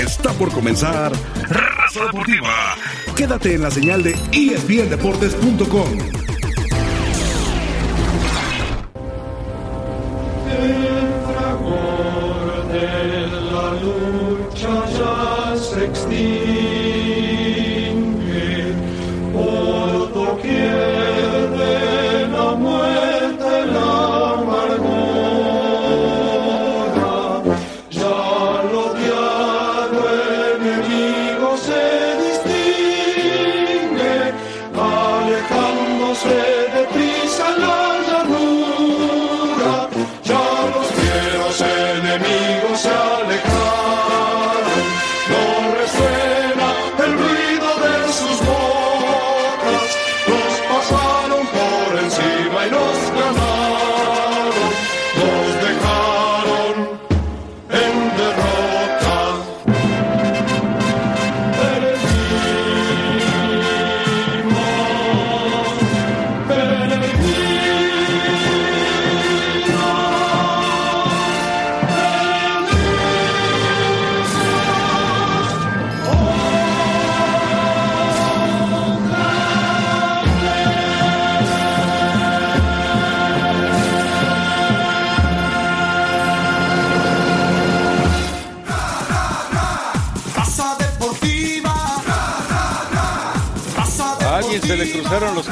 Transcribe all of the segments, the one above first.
Está por comenzar Raza Deportiva. Quédate en la señal de espndeportes.com.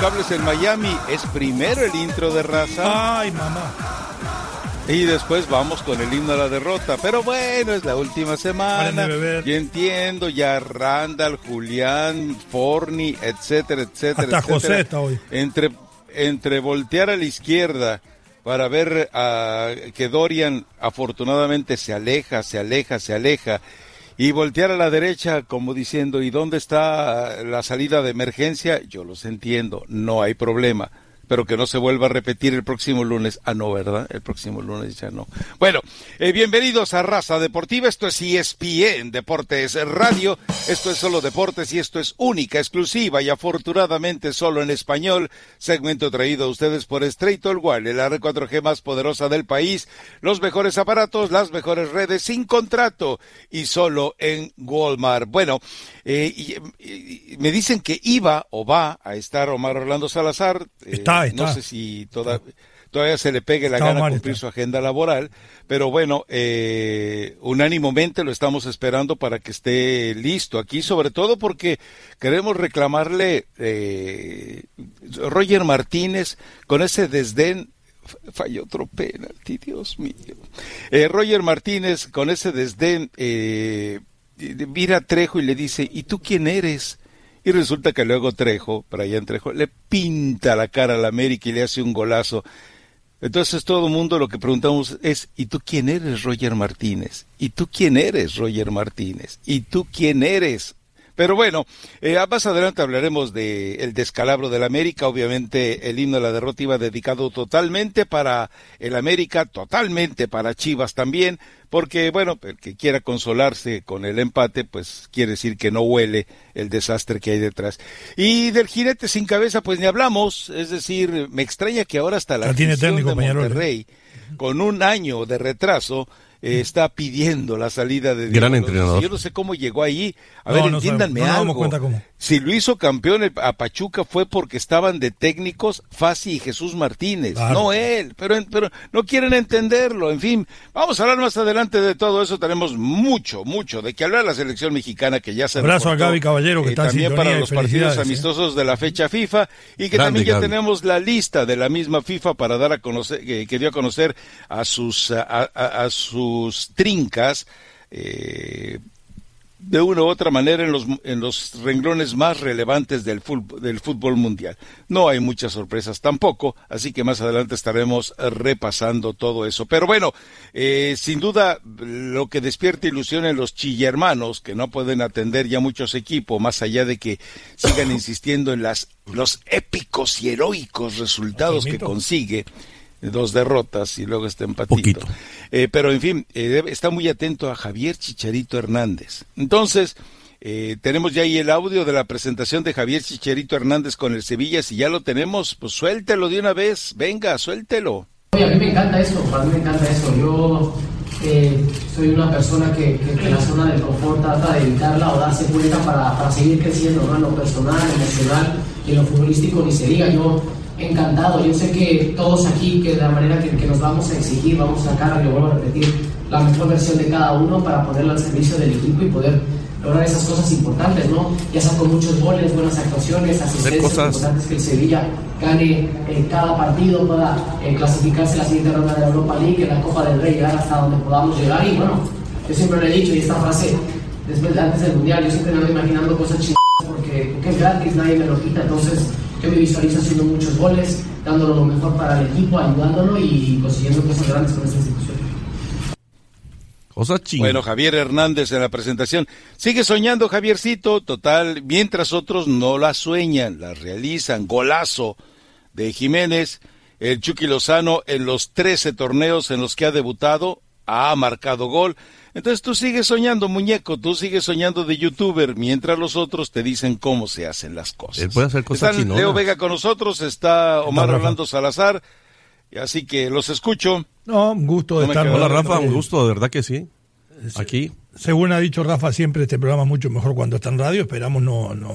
cables en Miami. Es primero el intro de raza. Ay, mamá. Y después vamos con el himno a la derrota. Pero bueno, es la última semana. Y entiendo ya Randall, Julián, Forni, etcétera, etcétera, Hasta etcétera. Hoy. Entre, entre voltear a la izquierda para ver a que Dorian afortunadamente se aleja, se aleja, se aleja. Y voltear a la derecha como diciendo, ¿y dónde está la salida de emergencia? Yo los entiendo, no hay problema. Pero que no se vuelva a repetir el próximo lunes. Ah, no, ¿verdad? El próximo lunes ya no. Bueno, eh, bienvenidos a Raza Deportiva. Esto es ESPN Deportes Radio. Esto es solo deportes y esto es única, exclusiva y afortunadamente solo en español. Segmento traído a ustedes por Straight All Wire, la red 4G más poderosa del país. Los mejores aparatos, las mejores redes sin contrato y solo en Walmart. Bueno, eh, me dicen que iba o va a estar Omar Orlando Salazar. Está, No está. sé si toda- todavía se le pegue la Está, gana cumplir su agenda laboral, pero bueno, eh, unánimamente lo estamos esperando para que esté listo aquí, sobre todo porque queremos reclamarle eh, Roger Martínez con ese desdén falló otro penalti, Dios mío. Eh, Roger Martínez con ese desdén eh, mira a Trejo y le dice, ¿y tú quién eres? Y resulta que luego Trejo, Brian Trejo, le pinta la cara al América y le hace un golazo. Entonces todo el mundo lo que preguntamos es, ¿y tú quién eres, Roger Martínez? ¿Y tú quién eres, Roger Martínez? ¿Y tú quién eres? Pero bueno, eh, más adelante hablaremos de el descalabro del América. Obviamente el himno de la derrota iba dedicado totalmente para el América, totalmente para Chivas también, porque bueno, el que quiera consolarse con el empate, pues quiere decir que no huele el desastre que hay detrás. Y del jinete sin cabeza, pues ni hablamos. Es decir, me extraña que ahora hasta la Ya tiene técnico, de con un año de retraso, eh, está pidiendo la salida de Gran Diego López. entrenador. Yo no sé cómo llegó ahí. A No, ver, no entiéndanme algo. cuenta cómo. Si lo hizo campeón a Pachuca fue porque estaban de técnicos Fasi y Jesús Martínez, Claro. no él, pero, en- pero no quieren entenderlo. En fin, vamos a hablar más adelante de todo eso. Tenemos mucho, mucho de que hablar la selección mexicana que ya se Abrazo a reportó, Gaby Caballero, que está en también para los partidos ¿eh? amistosos de la fecha FIFA y que Grande, también ya Gaby. tenemos la lista de la misma FIFA para dar a conocer, que, que dio a conocer a sus, a, a- a sus trincas, eh, de una u otra manera en los, en los renglones más relevantes del fútbol, del fútbol mundial. No hay muchas sorpresas tampoco, así que más adelante estaremos repasando todo eso. Pero bueno, eh, sin duda lo que despierta ilusión en los chillermanos, que no pueden atender ya muchos equipos, más allá de que sigan insistiendo en las, los épicos y heroicos resultados que consigue, dos derrotas y luego este empatito. Poquito. Eh, pero en fin, eh, está muy atento a Javier Chicharito Hernández. Entonces, eh, tenemos ya ahí el audio de la presentación de Javier Chicharito Hernández con el Sevilla. Si ya lo tenemos, pues suéltelo de una vez. Venga, suéltelo. Oye, a mí me encanta eso, a mí me encanta eso. Yo eh, soy una persona que, que, la zona del confort trata de evitarla o darse cuenta para, para seguir creciendo, ¿no? En lo personal, emocional y en lo futbolístico ni se diga. Yo encantado, yo sé que todos aquí, que de la manera que, que nos vamos a exigir, vamos a sacar, yo vuelvo a repetir, la mejor versión de cada uno para ponerla al servicio del equipo y poder lograr esas cosas importantes, ¿no? Ya sea con muchos goles, buenas actuaciones, asistencias, importantes que el Sevilla gane eh, cada partido, pueda eh, clasificarse la siguiente ronda de la Europa League, en la Copa del Rey, llegar hasta donde podamos llegar. Y bueno, yo siempre lo he dicho y esta frase, después de antes del Mundial, yo siempre me ando imaginando cosas chingadas porque, porque es gratis, nadie me lo quita, entonces yo me visualizo haciendo muchos goles, dándolo lo mejor para el equipo, ayudándolo y consiguiendo cosas grandes con esta institución. Bueno, Javier Hernández en la presentación. Sigue soñando, Javiercito. Total, mientras otros no la sueñan, la realizan. Golazo de Jiménez. El Chucky Lozano en los 13 torneos en los que ha debutado ha marcado gol. Entonces tú sigues soñando, muñeco, tú sigues soñando de youtuber, mientras los otros te dicen cómo se hacen las cosas. Él puede hacer cosas Están Leo Vega con nosotros, está Omar Orlando Salazar, así que los escucho. No, un gusto de estar. Hola Rafa, un gusto, de verdad que sí. Aquí. Según ha dicho Rafa, siempre este programa es mucho mejor cuando está en radio. Esperamos no, no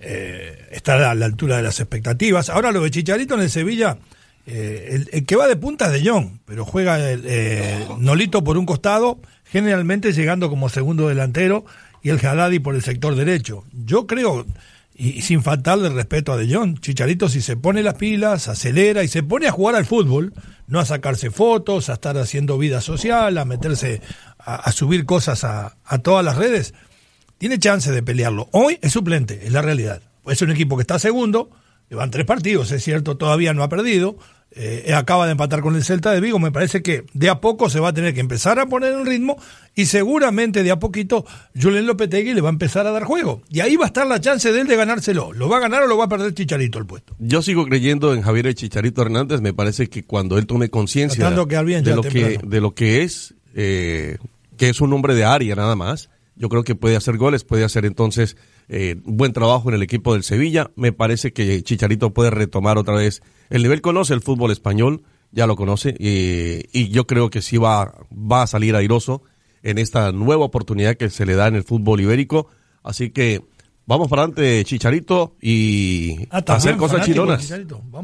eh, estar a la altura de las expectativas. Ahora lo de Chicharito en el Sevilla, eh, el, que va de punta es de Jong, pero juega el, eh, Nolito por un costado, generalmente llegando como segundo delantero, y el Haddadi por el sector derecho. Yo creo y, sin faltarle respeto a De Jong, Chicharito si se pone las pilas, acelera y se pone a jugar al fútbol, no a sacarse fotos, a estar haciendo vida social, a meterse a, subir cosas a, a, todas las redes, tiene chance de pelearlo. Hoy es suplente, es la realidad. Es un equipo que está segundo, llevan tres partidos, es cierto, todavía no ha perdido, eh, acaba de empatar con el Celta de Vigo, me parece que de a poco se va a tener que empezar a poner en ritmo y seguramente de a poquito Julen Lopetegui le va a empezar a dar juego. Y ahí va a estar la chance de él de ganárselo. ¿Lo va a ganar o lo va a perder Chicharito el puesto? Yo sigo creyendo en Javier Chicharito Hernández, me parece que cuando él tome conciencia de, lo que, de lo que es, eh, que es un hombre de área nada más, yo creo que puede hacer goles, puede hacer entonces eh, buen trabajo en el equipo del Sevilla. Me parece que Chicharito puede retomar otra vez el nivel. Conoce el fútbol español, ya lo conoce, y, yo creo que sí va, va a salir airoso en esta nueva oportunidad que se le da en el fútbol ibérico. Así que Vamos para adelante, Chicharito, y ah, hacer cosas chironas.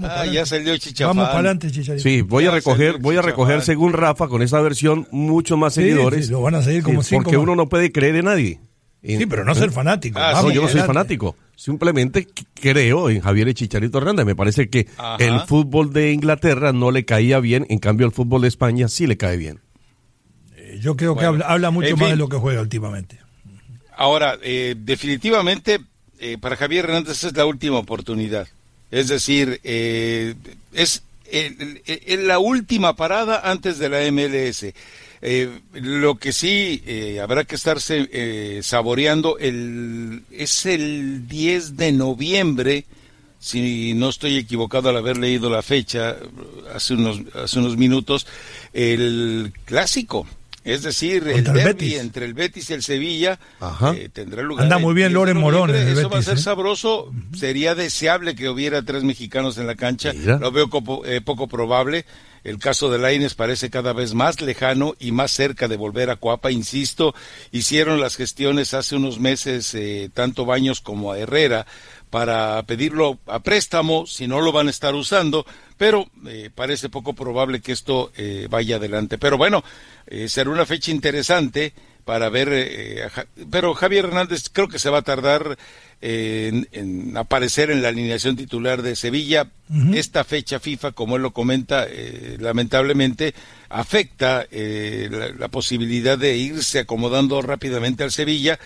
ah, ya salió Chicharito. Vamos para adelante, Chicharito. Sí, voy a recoger, voy a recoger según Rafa con esta versión muchos más seguidores. Sí, lo van a seguir como sí, Porque uno no puede creer en nadie. Sí, pero no ser fanático. Ah, no, yo no soy fanático. Simplemente creo en Javier y Chicharito Hernández. Me parece que el fútbol de Inglaterra no le caía bien, en cambio el fútbol de España sí le cae bien. Eh, yo creo que habla, mucho más de lo que juega últimamente. Ahora, eh, definitivamente, eh, para Javier Hernández es la última oportunidad. Es decir, eh, es la última parada antes de la MLS. Lo que sí habrá que estarse saboreando el, es el 10 de noviembre, si no estoy equivocado al haber leído la fecha hace unos, hace unos minutos, el clásico es decir, el derby entre el Betis y el Sevilla eh, tendrá lugar. Anda muy bien Loren Morón. eso va a ser ¿eh? sabroso. Sería deseable que hubiera tres mexicanos en la cancha. Lo veo eh, poco probable. El caso de Laines parece cada vez más lejano y más cerca de volver a Coapa. Insisto, hicieron las gestiones hace unos meses tanto Baños como a Herrera para pedirlo a préstamo si no lo van a estar usando, pero eh, parece poco probable que esto eh, vaya adelante. Pero bueno, eh, será una fecha interesante para ver, pero Javier Hernández creo que se va a tardar en, aparecer en la alineación titular de Sevilla. Esta fecha FIFA, como él lo comenta, lamentablemente afecta la, la posibilidad de irse acomodando rápidamente al Sevilla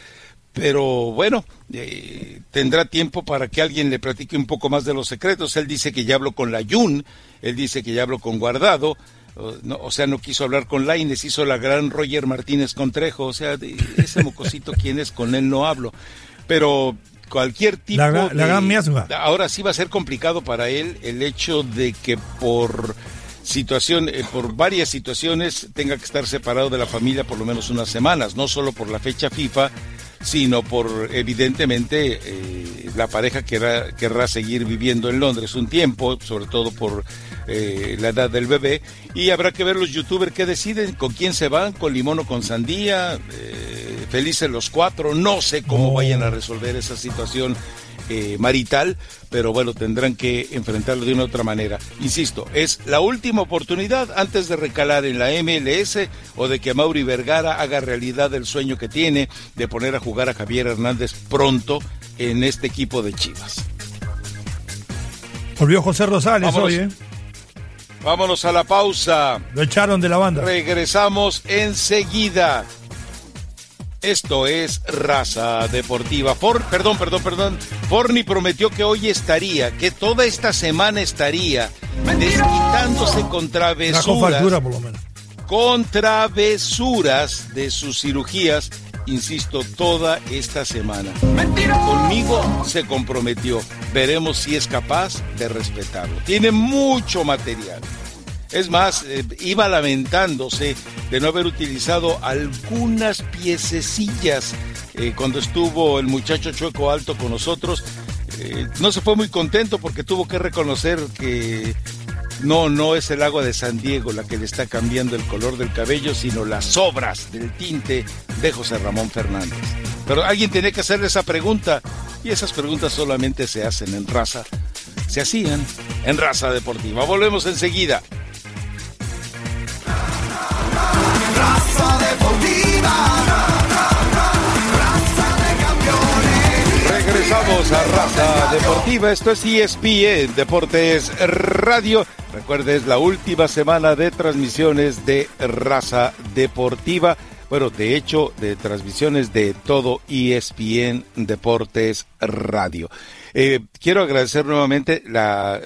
pero bueno, eh, tendrá tiempo para que alguien le platique un poco más de los secretos. Él dice que ya habló con la Jun, él dice que ya habló con Guardado, o, sea, no quiso hablar con Laines, hizo la gran Roger Martínez Contrejo, o sea, ese mocosito, ¿quién es? Con él no hablo. Pero cualquier tipo de, Ahora sí va a ser complicado para él el hecho de que por situación, eh, por varias situaciones tenga que estar separado de la familia por lo menos unas semanas, no solo por la fecha FIFA, sino por evidentemente eh, la pareja querrá, querrá seguir viviendo en Londres un tiempo, sobre todo por eh, la edad del bebé y habrá que ver los youtubers que deciden con quién se van, con limón o con sandía, eh, felices los cuatro, no sé cómo vayan a resolver esa situación eh, marital, pero bueno, tendrán que enfrentarlo de una otra manera. Insisto, es la última oportunidad antes de recalar en la MLS o de que Mauri Vergara haga realidad el sueño que tiene de poner a jugar a Javier Hernández pronto en este equipo de Chivas. Volvió José Rosales hoy, ¿eh? Vámonos a la pausa. Lo echaron de la banda. Regresamos enseguida. Esto es Raza Deportiva. For, perdón, perdón, perdón. Forni prometió que hoy estaría, que toda esta semana estaría desquitándose con travesuras. por lo menos. Con travesuras de sus cirugías, insisto, toda esta semana. Conmigo se comprometió. Veremos si es capaz de respetarlo. Tiene mucho material. Es más, eh, iba lamentándose de no haber utilizado algunas piececillas eh, cuando estuvo el muchacho Chueco Alto con nosotros. Eh, no se fue muy contento porque tuvo que reconocer que no, no es el agua de San Diego la que le está cambiando el color del cabello, sino las sobras del tinte de José Ramón Fernández. Pero alguien tiene que hacerle esa pregunta y esas preguntas solamente se hacen en raza. Se hacían en raza deportiva. Volvemos enseguida. Regresamos a Raza Deportiva, esto es ESPN Deportes Radio. Recuerde, es la última semana de transmisiones de Raza Deportiva. Bueno, de hecho, de transmisiones de todo ESPN Deportes Radio. Eh, quiero agradecer nuevamente la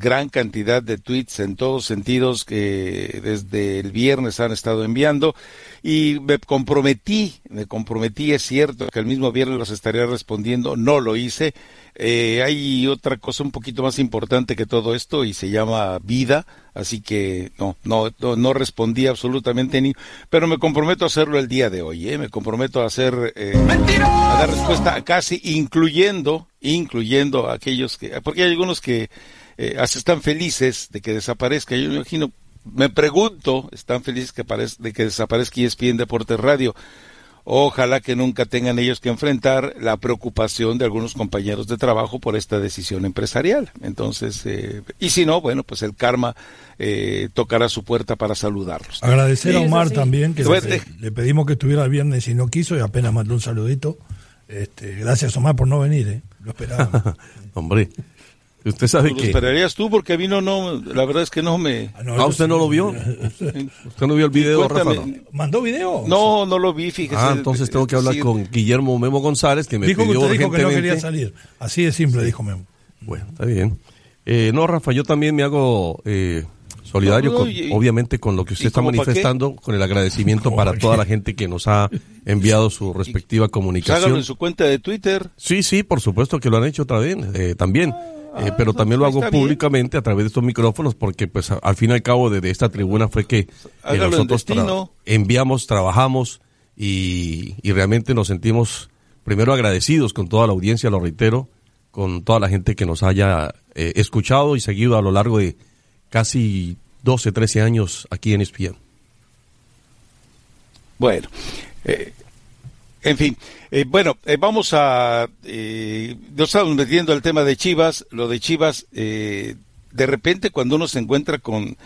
gran cantidad de tweets en todos sentidos que desde el viernes han estado enviando y me comprometí, me comprometí, es cierto que el mismo viernes los estaría respondiendo, no lo hice. Eh, hay otra cosa un poquito más importante que todo esto y se llama vida, así que no, no, no, respondí absolutamente ni, pero me comprometo a hacerlo el día de hoy, ¿eh? me comprometo a hacer, eh, a dar respuesta casi incluyendo, incluyendo a aquellos que, porque hay algunos que eh, hasta están felices de que desaparezca. Yo me imagino, me pregunto, están felices que de que desaparezca ESPN Deportes Radio. Ojalá que nunca tengan ellos que enfrentar la preocupación de algunos compañeros de trabajo por esta decisión empresarial. Entonces, eh, y si no, bueno, pues el karma eh, tocará su puerta para saludarlos. Agradecer a Omar también, que le, pedimos que estuviera el viernes y no quiso y apenas mandó un saludito. Este, gracias Omar por no venir, ¿eh? lo esperaba. Hombre, Usted sabe que. Lo esperarías tú porque vino no, la verdad es que no me. Ah, ah usted no lo vio. ¿Usted no vio el video, Rafa? ¿Mandó video? No, no lo vi, fíjese. Ah, entonces tengo que hablar con Guillermo Memo González, que me dijo pidió que dijo que no quería salir. Así de simple, dijo Memo. Bueno, está bien. Eh, no, Rafa, yo también me hago eh, solidario, con, obviamente, con lo que usted está manifestando, con el agradecimiento para toda la gente que nos ha enviado su respectiva comunicación. Hágalo en su cuenta de Twitter. Sí, sí, por supuesto que lo han hecho otra vez, eh, también. Ah, pero también lo hago públicamente a través de estos micrófonos porque pues al fin y al cabo de, esta tribuna fue que nosotros enviamos, trabajamos y, realmente nos sentimos primero agradecidos con toda la audiencia, lo reitero, con toda la gente que nos haya eh, escuchado y seguido a lo largo de casi 12, 13 años aquí en ESPN. Bueno, eh, en fin, eh, bueno, eh, vamos a... Eh, nos estamos metiendo al tema de Chivas. Lo de Chivas, de repente cuando uno se encuentra con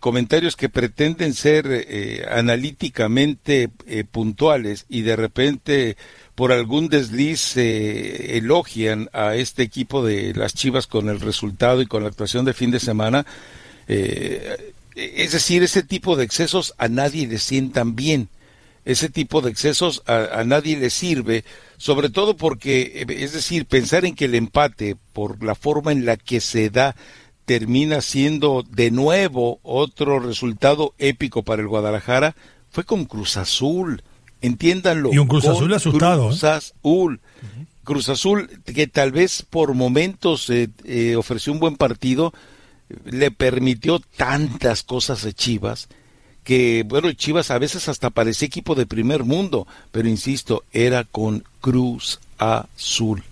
comentarios que pretenden ser analíticamente puntuales y de repente por algún desliz elogian a este equipo de las Chivas con el resultado y con la actuación de fin de semana, es decir, ese tipo de excesos a nadie le sientan bien ese tipo de excesos a, nadie le sirve, sobre todo porque, eh, es decir, pensar en que el empate, por la forma en la que se da, termina siendo de nuevo otro resultado épico para el Guadalajara, fue con Cruz Azul. Entiéndanlo. Y un Cruz Azul asustado. Cruz ¿eh? Azul. Cruz Azul, que tal vez por momentos eh, ofreció un buen partido, le permitió tantas cosas a Chivas que, bueno, Chivas a veces hasta parecía equipo de primer mundo, pero insisto, era con Cruz Azul.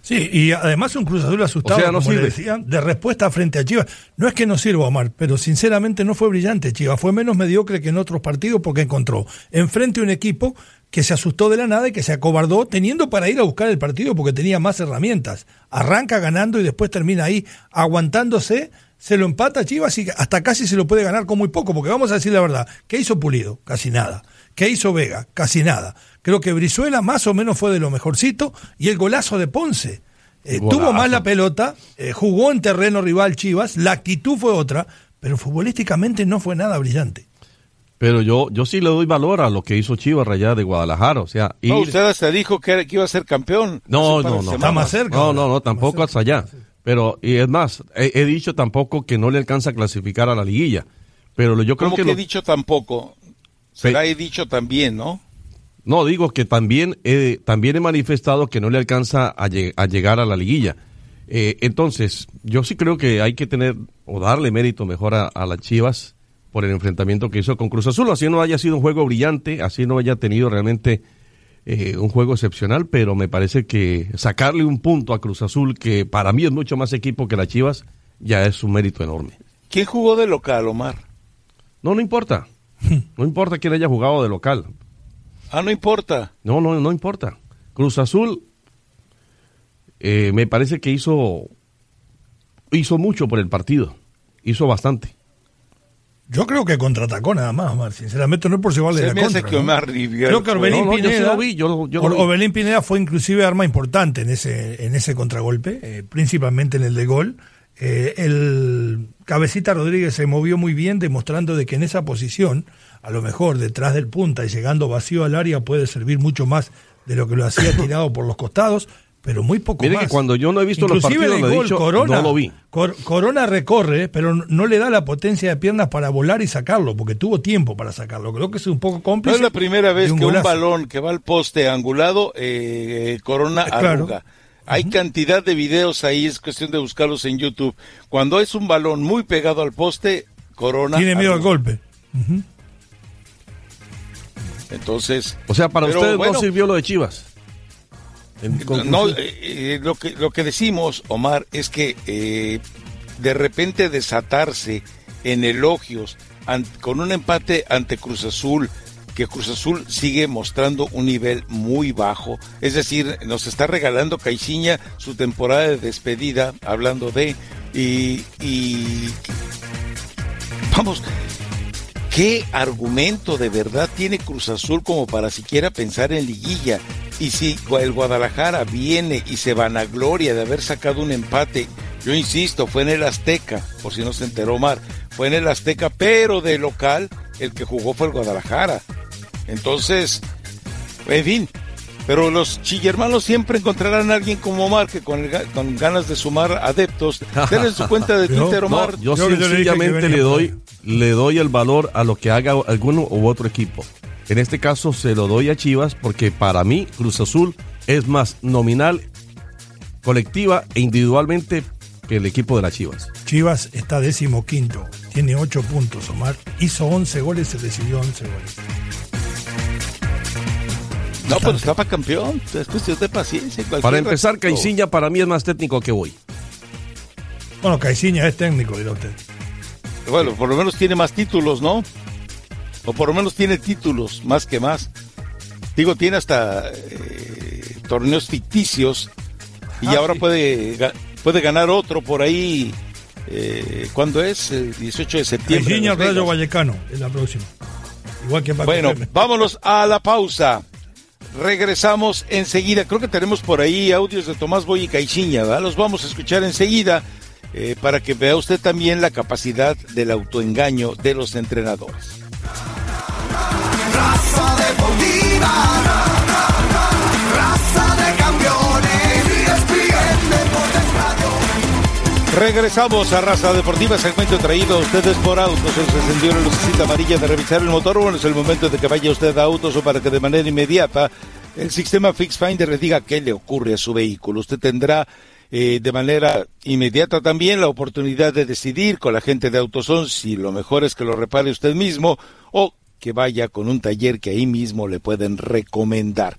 Sí, y además un Cruz Azul asustado, como le decían, de respuesta frente a Chivas. No es que no sirva, Omar, pero sinceramente no fue brillante Chivas. Fue menos mediocre que en otros partidos porque encontró enfrente un equipo que se asustó de la nada y que se acobardó teniendo para ir a buscar el partido porque tenía más herramientas. Arranca ganando y después termina ahí aguantándose, se lo empata Chivas y hasta casi se lo puede ganar con muy poco, porque vamos a decir la verdad, ¿qué hizo Pulido? Casi nada. ¿Qué hizo Vega? Casi nada. Creo que Brizuela más o menos fue de lo mejorcito y el golazo de Ponce. Eh, tuvo más la pelota, eh, jugó en terreno rival Chivas, la actitud fue otra, pero futbolísticamente no fue nada brillante. Pero yo, yo sí le doy valor a lo que hizo Chivas Rayada de Guadalajara. O sea, no, usted hasta dijo que, iba a ser campeón. No, no, no. Está más cerca. No, no, no, tampoco hasta allá. Pero, y es más, he, dicho tampoco que no le alcanza a clasificar a la liguilla. Pero yo creo ¿Cómo que, he dicho tampoco? Será he dicho también, ¿no? No, digo que también, he, también he manifestado que no le alcanza a, llegar a la liguilla. Eh, entonces, yo sí creo que hay que tener o darle mérito mejor a, las Chivas por el enfrentamiento que hizo con Cruz Azul. Así no haya sido un juego brillante, así no haya tenido realmente eh, un juego excepcional, pero me parece que sacarle un punto a Cruz Azul, que para mí es mucho más equipo que las Chivas, ya es un mérito enorme. ¿Quién jugó de local, Omar? No, no importa. No importa quién haya jugado de local. Ah, no importa. No, no, no importa. Cruz Azul eh, me parece que hizo hizo mucho por el partido. Hizo bastante. Yo creo que contraatacó nada más, Omar. Sinceramente, no es por si vale la contra. Que creo que Orbelín Pineda, Orbelín Pineda fue inclusive arma importante en ese en ese contragolpe, eh, principalmente en el de gol. Eh, el Cabecita Rodríguez se movió muy bien, demostrando de que en esa posición, a lo mejor detrás del punta y llegando vacío al área, puede servir mucho más de lo que lo hacía tirado por los costados, pero muy poco Mire más. que cuando yo no he visto los partidos, lo he dicho, Corona, no lo vi. Corona recorre, pero no le da la potencia de piernas para volar y sacarlo, porque tuvo tiempo para sacarlo. Creo que es un poco cómplice. No es la primera vez que un balón que va al poste angulado, eh, Corona arruga. Hay cantidad de videos ahí, es cuestión de buscarlos en YouTube. Cuando es un balón muy pegado al poste, Corona. Tiene miedo al golpe. Entonces. O sea, para ustedes no sirvió lo de Chivas. No, eh, eh, lo, que, lo que decimos, Omar, es que eh, de repente desatarse en elogios con un empate ante Cruz Azul, que Cruz Azul sigue mostrando un nivel muy bajo. Es decir, nos está regalando Caixinha su temporada de despedida, hablando de. Y, y. Vamos. ¿Qué argumento de verdad tiene Cruz Azul como para siquiera pensar en liguilla? Y si el Guadalajara viene y se vanagloria de haber sacado un empate, yo insisto, fue en el Azteca, por si no se enteró Mar, fue en el Azteca, pero de local, el que jugó fue el Guadalajara. Entonces, en fin, pero los chillermanos siempre encontrarán a alguien como Omar que con, con ganas de sumar adeptos. Denle su cuenta de Twitter, Omar. yo, sencillamente le, doy, le doy el valor a lo que haga alguno u otro equipo. En este caso se lo doy a Chivas porque para mí Cruz Azul es más nominal, colectiva e individualmente que el equipo de las Chivas. Chivas está décimo quinto, tiene ocho puntos, Omar. Hizo 11 goles, se recibió 11 goles. No, pero estaba campeón. Es cuestión de paciencia. Para empezar, Caiciña para mí es más técnico que voy. Bueno, Caiciña es técnico, dirá usted. Bueno, por lo menos tiene más títulos, ¿no? O por lo menos tiene títulos, más que más. Digo, tiene hasta eh, torneos ficticios y ah, ahora puede, puede ganar otro por ahí. Eh, ¿Cuándo es? El 18 de septiembre. Caiciña Rayo Vallecano, es la próxima. Igual que bueno, vámonos a la pausa. Regresamos enseguida. Creo que tenemos por ahí audios de Tomás Boy y Caixinha, ¿verdad? Los vamos a escuchar enseguida eh, para que vea usted también la capacidad del autoengaño de los entrenadores. Regresamos a Raza Deportiva, segmento traído a ustedes por Autos. Se encendió la lucecita amarilla de revisar el motor. Bueno, es el momento de que vaya usted a Autos o para que de manera inmediata el sistema Fix Finder le diga qué le ocurre a su vehículo. Usted tendrá eh, de manera inmediata también la oportunidad de decidir con la gente de Autoson si lo mejor es que lo repare usted mismo o que vaya con un taller que ahí mismo le pueden recomendar.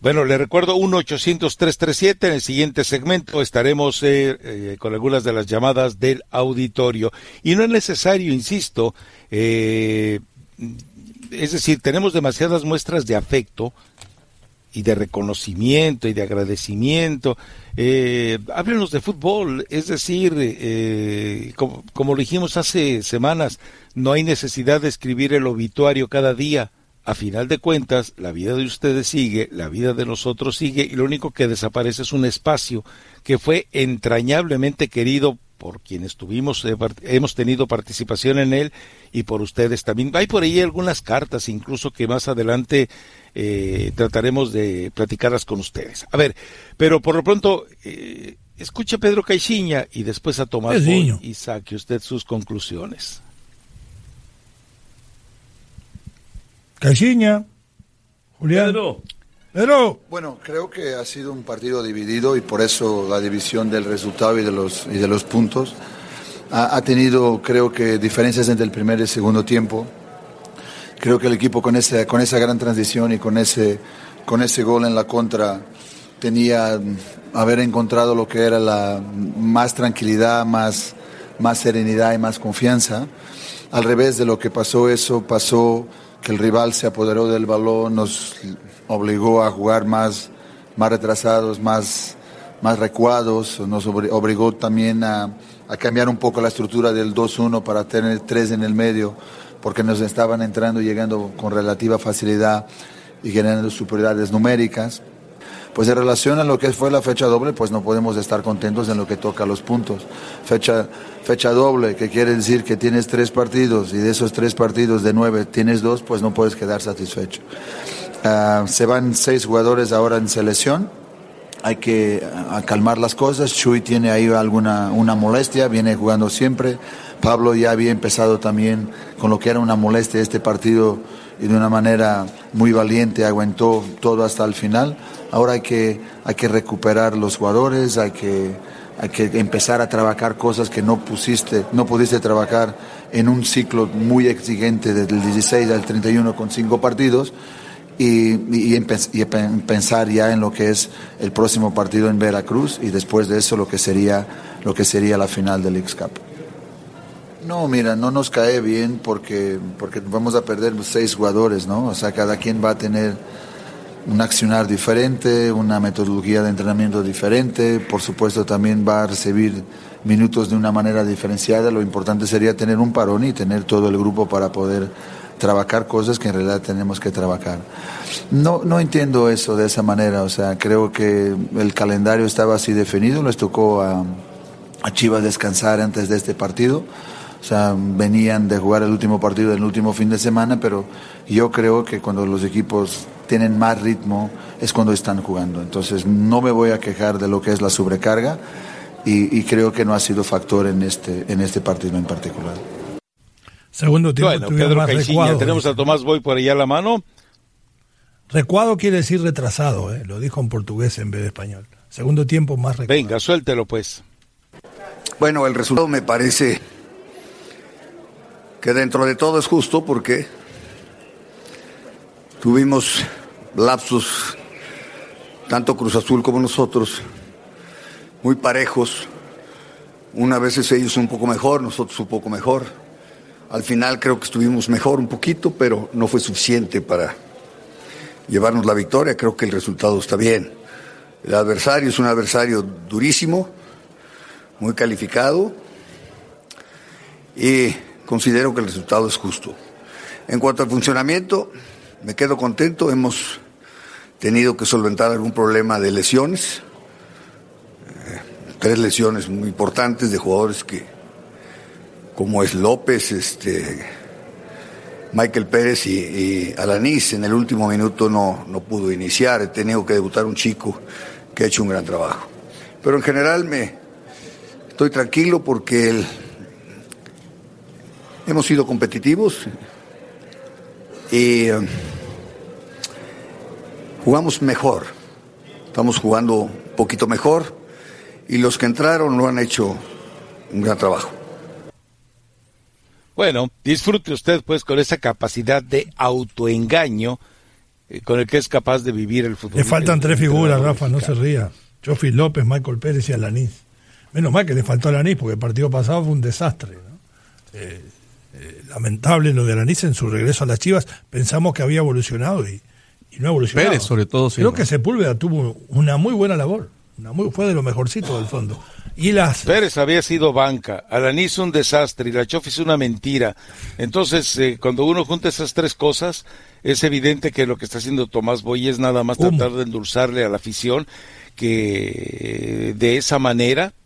Bueno, le recuerdo 1-800-337. En el siguiente segmento estaremos eh, eh, con algunas de las llamadas del auditorio. Y no es necesario, insisto, eh, es decir, tenemos demasiadas muestras de afecto y de reconocimiento y de agradecimiento. Eh, háblenos de fútbol, es decir, eh, como, lo dijimos hace semanas, no hay necesidad de escribir el obituario cada día a final de cuentas, la vida de ustedes sigue, la vida de nosotros sigue, y lo único que desaparece es un espacio que fue entrañablemente querido por quienes tuvimos, eh, hemos tenido participación en él y por ustedes también. Hay por ahí algunas cartas, incluso que más adelante eh, trataremos de platicarlas con ustedes. A ver, pero por lo pronto, eh, escuche a Pedro Caixinha y después a Tomás y saque usted sus conclusiones. Caixinha, Julián. Bueno, creo que ha sido un partido dividido y por eso la división del resultado y de los, y de los puntos. Ha, tenido, creo que, diferencias entre el primer y el segundo tiempo. Creo que el equipo con esa, con esa gran transición y con ese, con ese gol en la contra tenía haber encontrado lo que era la más tranquilidad, más, más serenidad y más confianza. Al revés de lo que pasó, eso pasó que el rival se apoderó del balón, nos obligó a jugar más, más retrasados, más, más recuados, nos obligó también a, a cambiar un poco la estructura del 2-1 para tener tres en el medio, porque nos estaban entrando y llegando con relativa facilidad y generando superioridades numéricas. Pues en relación a lo que fue la fecha doble, pues no podemos estar contentos en lo que toca a los puntos. Fecha, fecha doble, que quiere decir que tienes tres partidos y de esos tres partidos de nueve tienes dos, pues no puedes quedar satisfecho. Ah, se van seis jugadores ahora en selección. Hay que calmar las cosas. Chuy tiene ahí alguna una molestia, viene jugando siempre. Pablo ya había empezado también con lo que era una molestia este partido y de una manera muy valiente aguantó todo hasta el final. Ahora hay que, hay que recuperar los jugadores, hay que, hay que empezar a trabajar cosas que no pusiste, no pudiste trabajar en un ciclo muy exigente desde el 16 al 31 con cinco partidos y, pensar ya en lo que es el próximo partido en Veracruz y después de eso lo que sería lo que sería la final del X Cup. No, mira, no nos cae bien porque porque vamos a perder seis jugadores, ¿no? O sea, cada quien va a tener un accionar diferente, una metodología de entrenamiento diferente, por supuesto también va a recibir minutos de una manera diferenciada, lo importante sería tener un parón y tener todo el grupo para poder trabajar cosas que en realidad tenemos que trabajar. No, no entiendo eso de esa manera, o sea, creo que el calendario estaba así definido, les tocó a, a Chivas descansar antes de este partido. O sea, venían de jugar el último partido del último fin de semana, pero yo creo que cuando los equipos tienen más ritmo es cuando están jugando. Entonces no me voy a quejar de lo que es la sobrecarga y, creo que no ha sido factor en este, en este partido en particular. Segundo tiempo Pedro más recuado, tenemos a Tomás Boy por allá a la mano. Recuado quiere decir retrasado, ¿eh? lo dijo en portugués en vez de español. Segundo tiempo más recuado. Venga, suéltelo pues. Bueno, el resultado me parece que dentro de todo es justo porque Tuvimos lapsos, tanto Cruz Azul como nosotros, muy parejos. Una vez ellos un poco mejor, nosotros un poco mejor. Al final creo que estuvimos mejor un poquito, pero no fue suficiente para llevarnos la victoria. Creo que el resultado está bien. El adversario es un adversario durísimo, muy calificado y considero que el resultado es justo. En cuanto al funcionamiento, me quedo contento, hemos tenido que solventar algún problema de lesiones, eh, tres lesiones muy importantes de jugadores que, como es López, este, Michael Pérez y, y Alanis, en el último minuto no, no pudo iniciar, he tenido que debutar un chico que ha hecho un gran trabajo. Pero en general me estoy tranquilo porque hemos sido competitivos. Y eh, jugamos mejor, estamos jugando un poquito mejor y los que entraron lo han hecho un gran trabajo. Bueno, disfrute usted pues con esa capacidad de autoengaño eh, con el que es capaz de vivir el futuro. Le faltan tres figuras, Rafa, no se ría. Chofi López, Michael Pérez y Alanis. Menos mal que le faltó Alanis, porque el partido pasado fue un desastre. Eh, eh, lamentable lo de Alanis en su regreso a las Chivas. Pensamos que había evolucionado y, no ha evolucionado. Pérez, sobre todo. Creo que Sepúlveda tuvo una muy buena labor. Una muy, fue de lo mejorcito del fondo. Y las... Pérez había sido banca, Alanis un desastre y la Chofi es una mentira. Entonces, cuando uno junta esas tres cosas, es evidente que lo que está haciendo Tomás Boy es nada más tratar de endulzarle a la afición que de esa manera eh,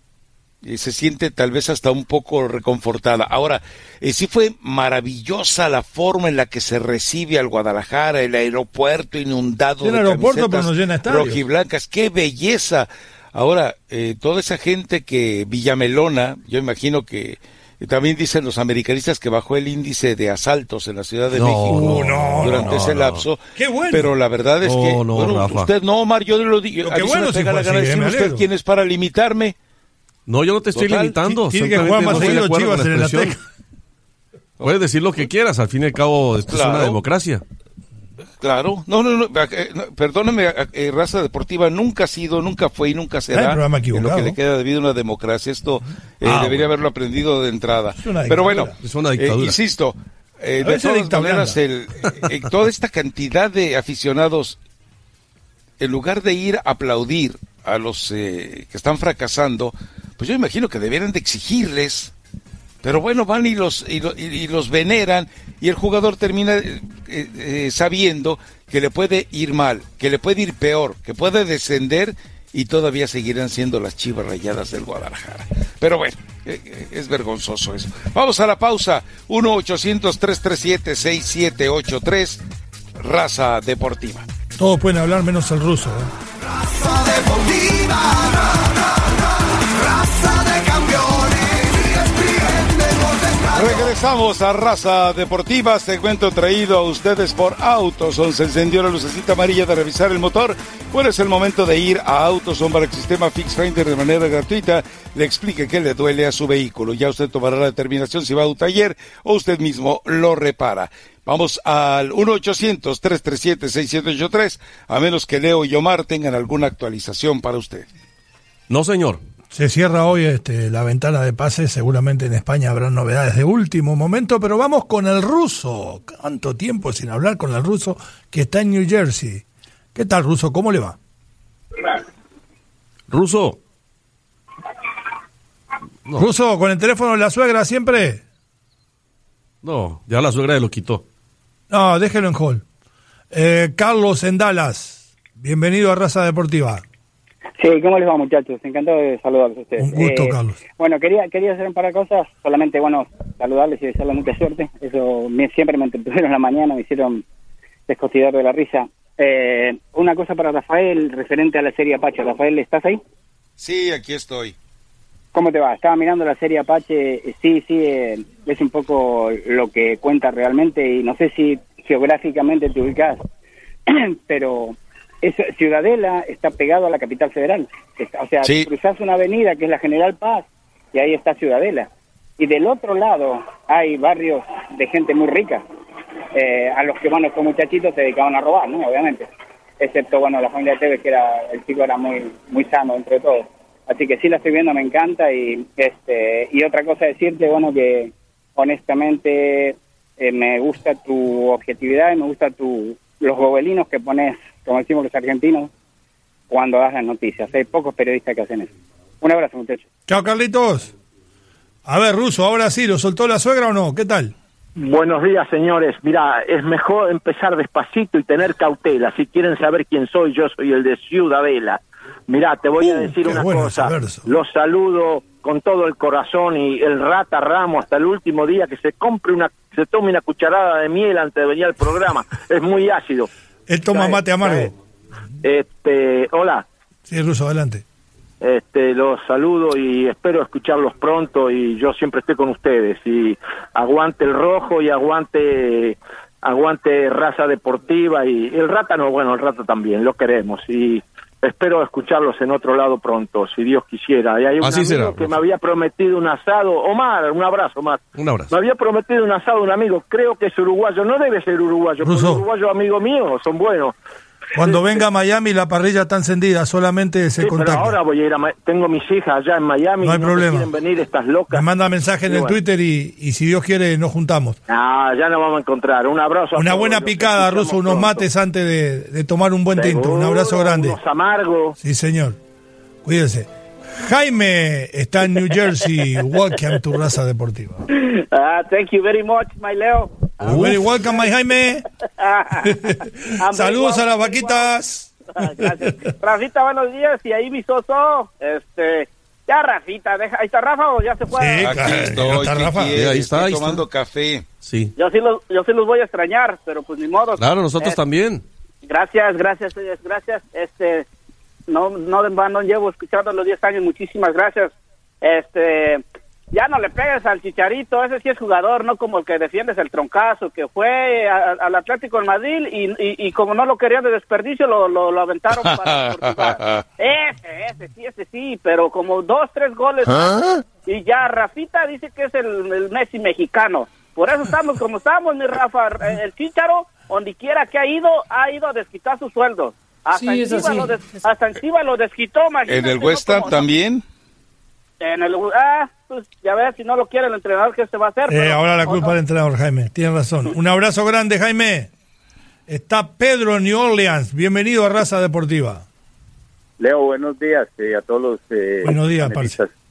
se siente tal vez hasta un poco reconfortada. Ahora, eh, sí fue maravillosa la forma en la que se recibe al Guadalajara, el aeropuerto inundado de aeropuerto, pero llena rojiblancas, qué belleza. Ahora, eh, toda esa gente que Villamelona, yo imagino que también dicen los americanistas que bajó el índice de asaltos en la Ciudad de México durante ese lapso. Pero la verdad es que usted no, Omar, yo lo digo. Qué bueno, si la gana decir usted quién es para limitarme. No, yo no te estoy limitando. Tiene que jugar más seguido Chivas en el Puedes decir lo que quieras, al fin y al cabo esto es una democracia. Claro, no, no, no, eh, perdóneme, eh, raza deportiva nunca ha sido, nunca fue y nunca será en lo que le queda debido a una democracia. Esto eh, ah, debería haberlo aprendido de entrada. Pero bueno, es una dictadura. insisto, de todas maneras, el, toda esta cantidad de aficionados, en lugar de ir a aplaudir a los que están fracasando, pues yo imagino que debieran de exigirles pero bueno, van y los, y, los veneran y el jugador termina eh, eh, sabiendo que le puede ir mal, que le puede ir peor, que puede descender y todavía seguirán siendo las chivas rayadas del Guadalajara. Pero bueno, eh, es vergonzoso eso. Vamos a la pausa. 1-800-337-6783, Raza Deportiva. Todos pueden hablar menos el ruso. Raza Deportiva, raza Regresamos a Raza Deportiva, segmento traído a ustedes por Autoson. Se encendió la lucecita amarilla de revisar el motor. Pues es el momento de ir a Autoson para el sistema Fix Finder de manera gratuita le explique qué le duele a su vehículo. Ya usted tomará la determinación si va a un taller o usted mismo lo repara. Vamos al 1-800-337-6783, a menos que Leo y Omar tengan alguna actualización para usted. No, señor. Se cierra hoy este, la ventana de pases, seguramente en España habrá novedades de último momento, pero vamos con el ruso. Tanto tiempo sin hablar con el ruso que está en New Jersey. ¿Qué tal, ruso? ¿Cómo le va? Ruso. Ruso, con el teléfono de la suegra siempre. No, ya la suegra lo quitó. No, déjelo en hall. Eh, Carlos en Dallas, bienvenido a Raza Deportiva. Sí, ¿cómo les va muchachos? Encantado de saludarlos a ustedes. Un gusto, eh, Carlos. Bueno, quería quería hacer un par de cosas, solamente, bueno, saludarles y desearles mucha suerte. Eso siempre me entretuvieron en la mañana, me hicieron descostillar de la risa. Eh, una cosa para Rafael, referente a la serie Apache. Rafael, ¿estás ahí? Sí, aquí estoy. ¿Cómo te va? Estaba mirando la serie Apache, eh, sí, sí, es un poco lo que cuenta realmente y no sé si geográficamente te ubicas, pero es, Ciudadela está pegado a la capital federal. o sea, cruzas una avenida que es la General Paz y ahí está Ciudadela. Y del otro lado hay barrios de gente muy rica, eh, a los que, bueno, estos muchachitos se dedicaban a robar, ¿no? Obviamente. Excepto, bueno, la familia de Tevez, que era, el chico era muy, muy sano entre todos. Así que sí la estoy viendo, me encanta. Y, este, y otra cosa decirte, bueno, que honestamente eh, me gusta tu objetividad y me gusta tu, los gobelinos que pones como decimos los argentinos, cuando das las noticias. Hay pocos periodistas que hacen eso. Un abrazo, muchachos. Chao, Carlitos. A ver, Ruso, ahora sí, ¿lo soltó la suegra o no? ¿Qué tal? Buenos días, señores. Mira, es mejor empezar despacito y tener cautela. Si quieren saber quién soy, yo soy el de Ciudadela. Mira, te voy a uh, decir una cosa. Los saludo con todo el corazón y el rata ramo hasta el último día que se compre una, se tome una cucharada de miel antes de venir al programa. Es muy ácido. Él toma mate amargo. Este, hola. Sí, Ruso, adelante. Este, los saludo y espero escucharlos pronto y yo siempre estoy con ustedes y aguante el rojo y aguante aguante raza deportiva y el rata no, bueno, el rata también, lo queremos y espero escucharlos en otro lado pronto, si Dios quisiera. Y hay un amigo que me había prometido un asado. Omar, un abrazo, Omar. Un abrazo. Me había prometido un asado un amigo, creo que es uruguayo, no debe ser uruguayo, pero uruguayo amigo mío, son buenos. Cuando venga a Miami la parrilla está encendida, solamente se sí, contacta. ahora voy a ir a tengo mis hijas allá en Miami. No hay problema. quieren venir estas locas. Me manda mensaje en el Twitter y, y, si Dios quiere nos juntamos. Ah, ya nos vamos a encontrar. Un abrazo. Una buena picada, Ruso, unos mates antes de, de, tomar un buen tinto. Un abrazo grande. Unos amargos. Sí, señor. Cuídese. Jaime está en New Jersey. Welcome to Raza Deportiva. Uh, thank you very much, my Leo. Uh, very welcome, my Jaime. Saludos a las vaquitas. Gracias. Rafita, buenos días. Y ahí mi soso, este, ya Rafita, deja, ahí está Rafa o ya se fue. Sí, aquí estoy, está Rafa. ahí está, ahí tomando café. Sí. Yo sí los, yo sí los voy a extrañar, pero pues ni modo. Claro, nosotros también. Gracias, gracias, gracias. Este, no, no de vano llevo escuchando los 10 años, muchísimas gracias. Este, ya no le pegues al chicharito, ese sí es jugador, no como el que defiendes el troncazo, que fue al Atlético de Madrid y, y, como no lo querían de desperdicio, lo, lo, aventaron para Ese, ese sí, ese sí, pero como dos, tres goles. ¿Ah? Y ya Rafita dice que es el, el Messi mexicano. Por eso estamos como estamos, mi Rafa. El Chicharo, donde quiera que ha ido, ha ido a desquitar su sueldo. Hasta, sí, encima, lo hasta encima lo desquitó, ¿En el West Ham también? En el, ah, pues ya ves, si no lo quiere el entrenador, ¿qué se va a hacer? Eh, ahora la culpa del entrenador, Jaime. Tiene razón. Un abrazo grande, Jaime. Está Pedro New Orleans. Bienvenido a Raza Deportiva. Leo, buenos días eh, a todos los. Eh, buenos días,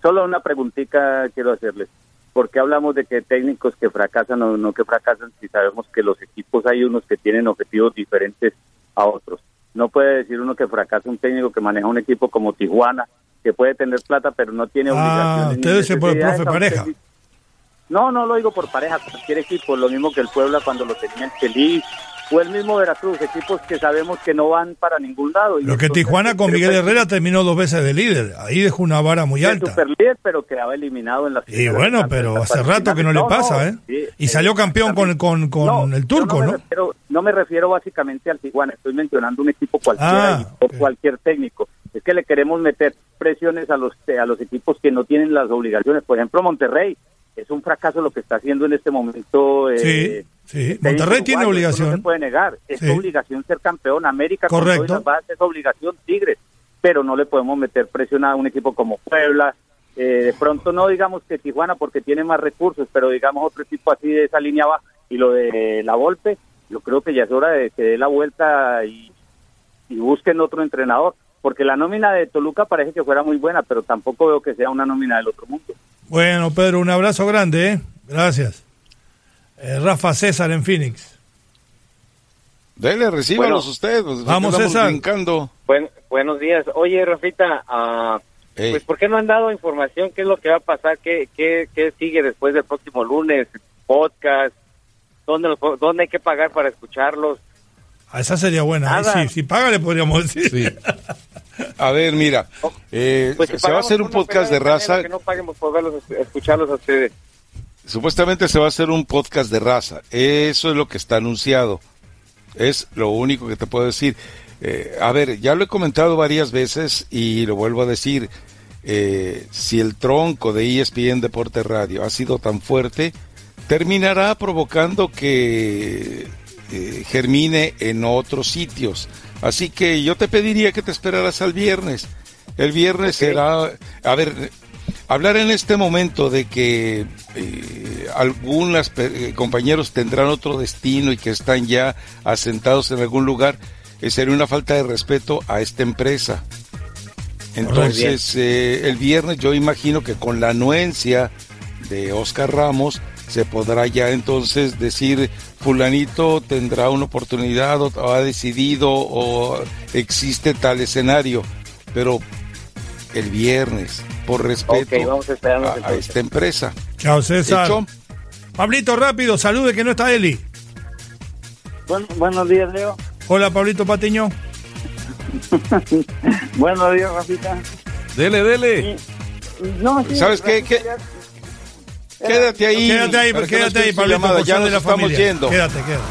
Solo una preguntita quiero hacerles. ¿Por qué hablamos de que técnicos que fracasan o no que fracasan si sabemos que los equipos hay unos que tienen objetivos diferentes a otros? No puede decir uno que fracasa un técnico que maneja un equipo como Tijuana, que puede tener plata, pero no tiene ah, Usted dice por el profe pareja. No, no lo digo por pareja, cualquier equipo, lo mismo que el Puebla cuando lo tenían feliz, o el mismo Veracruz, equipos que sabemos que no van para ningún lado. Lo que Tijuana con Miguel Herrera terminó dos veces de líder, ahí dejó una vara muy alta. Super líder, pero quedaba eliminado en la Y bueno, pero hace rato que no le pasa, ¿eh? y salió campeón con, con, con el turco, ¿no? no me refiero básicamente al Tijuana, estoy mencionando un equipo cualquiera, ah, cualquier técnico. Es que le queremos meter presiones a los, a los equipos que no tienen las obligaciones. Por ejemplo, Monterrey, es un fracaso lo que está haciendo en este momento. Eh, sí, Monterrey tiene obligación. No se puede negar. Es obligación ser campeón. América Correcto. Con es obligación Tigres. Pero no le podemos meter presión a un equipo como Puebla. Eh, de pronto no digamos que Tijuana porque tiene más recursos, pero digamos otro equipo así de esa línea baja. Y lo de la Volpe, yo creo que ya es hora de que dé la vuelta y, y busquen otro entrenador. Porque la nómina de Toluca parece que fuera muy buena, pero tampoco veo que sea una nómina del otro mundo. Bueno, Pedro, un abrazo grande, ¿eh? Gracias. Eh, Rafa César en Phoenix. Dele, recíbalos usted. Vamos, César. buenos días. Oye, Rafita, uh, pues ¿por qué no han dado información? ¿Qué es lo que va a pasar? ¿Qué, qué, qué sigue después del próximo lunes? ¿Podcast? ¿Dónde, ¿Dónde hay que pagar para escucharlos? A esa sería buena. Sí, si paga le podríamos decir. A ver, mira, eh, pues se va a hacer un podcast de raza. Que no paguemos por verlos, escucharlos a ustedes. Supuestamente se va a hacer un podcast de raza. Eso es lo que está anunciado. Es lo único que te puedo decir. Eh, a ver, ya lo he comentado varias veces y lo vuelvo a decir. Eh, si el tronco de ESPN Deporte Radio ha sido tan fuerte, terminará provocando que germine en otros sitios. Así que yo te pediría que te esperaras al viernes. El viernes será, a ver, hablar en este momento de que eh, algunos eh, compañeros tendrán otro destino y que están ya asentados en algún lugar, eh, sería una falta de respeto a esta empresa. Entonces, el viernes yo imagino que con la anuencia de Oscar Ramos, se podrá ya entonces decir fulanito tendrá una oportunidad o, ha decidido o existe tal escenario, pero el viernes, por respeto a, esta empresa. Chao César. Pablito, rápido, salude que no está Eli. buenos días, Leo. Hola, Pablito Patiño. buenos días, Rafita. Dele, dele. ¿Sabes qué? Quédate ahí. Quédate ahí, quédate ahí, Pablito, ya nos estamos yendo. Quédate, quédate.